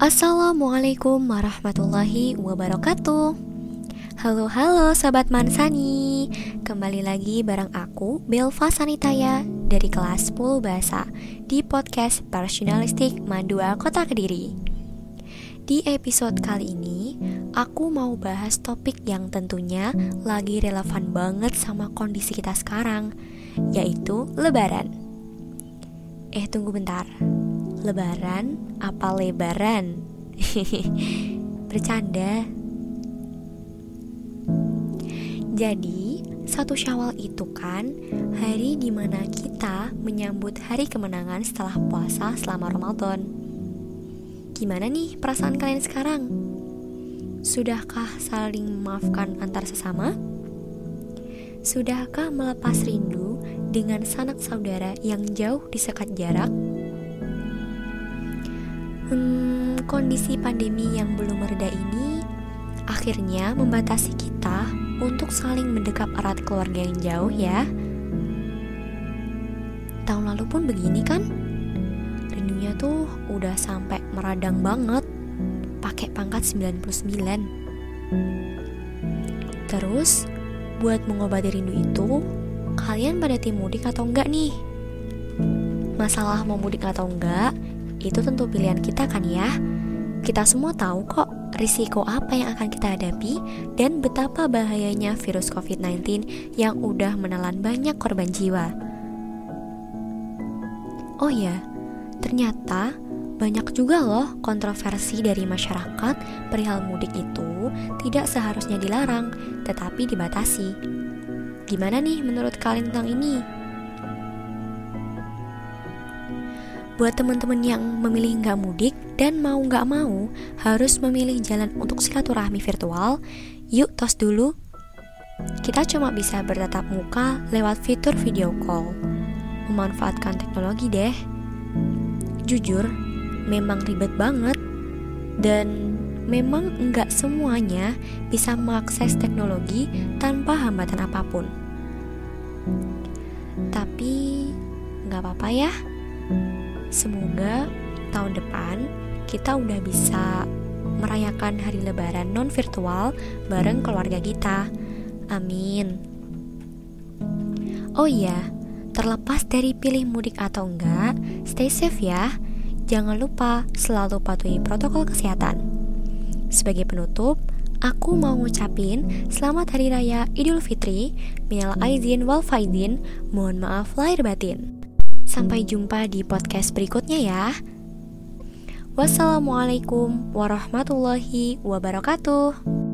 Assalamualaikum warahmatullahi wabarakatuh. Halo halo sahabat Mansani. Kembali lagi bareng aku Belva Sanitaya Dari kelas 10 Bahasa Di podcast Personalistik Mandua Kota Kediri. Di episode kali ini Aku mau bahas topik yang tentunya Lagi relevan banget sama kondisi kita sekarang Yaitu Lebaran. Eh tunggu bentar Lebaran apa lebaran? Bercanda. Jadi, satu Syawal itu kan hari di mana kita menyambut hari kemenangan setelah puasa selama Ramadan. Gimana nih perasaan kalian sekarang? Sudahkah saling memaafkan antar sesama? Sudahkah melepas rindu dengan sanak saudara yang jauh disekat jarak? Hmm, kondisi pandemi yang belum mereda ini akhirnya membatasi kita untuk saling mendekap erat keluarga yang jauh ya. Tahun lalu pun begini kan? Rindunya tuh udah sampai meradang banget. Pakai pangkat 99. Terus, buat mengobati rindu itu, kalian pada tim mudik atau enggak nih? Masalah mau mudik atau enggak, itu tentu pilihan kita kan ya. Kita semua tahu kok risiko apa yang akan kita hadapi dan betapa bahayanya virus COVID-19 yang udah menelan banyak korban jiwa. Oh ya, ternyata banyak juga loh kontroversi dari masyarakat perihal mudik itu tidak seharusnya dilarang, tetapi dibatasi. Gimana nih menurut kalian tentang ini? Buat teman-teman yang memilih nggak mudik dan mau nggak mau harus memilih jalan untuk silaturahmi virtual, yuk tos dulu. Kita cuma bisa bertatap muka lewat fitur video call. Memanfaatkan teknologi deh. Jujur, memang ribet banget dan memang nggak semuanya bisa mengakses teknologi tanpa hambatan apa pun. Tapi nggak apa-apa ya. Semoga tahun depan kita udah bisa merayakan hari lebaran non virtual bareng keluarga kita. Amin. Oh iya, terlepas dari pilih mudik atau enggak, stay safe ya. Jangan lupa selalu patuhi protokol kesehatan. Sebagai penutup, aku mau ngucapin selamat hari raya Idul Fitri, minal aizin wal faizin, mohon maaf lahir batin. Sampai jumpa di podcast berikutnya ya. Wassalamualaikum warahmatullahi wabarakatuh.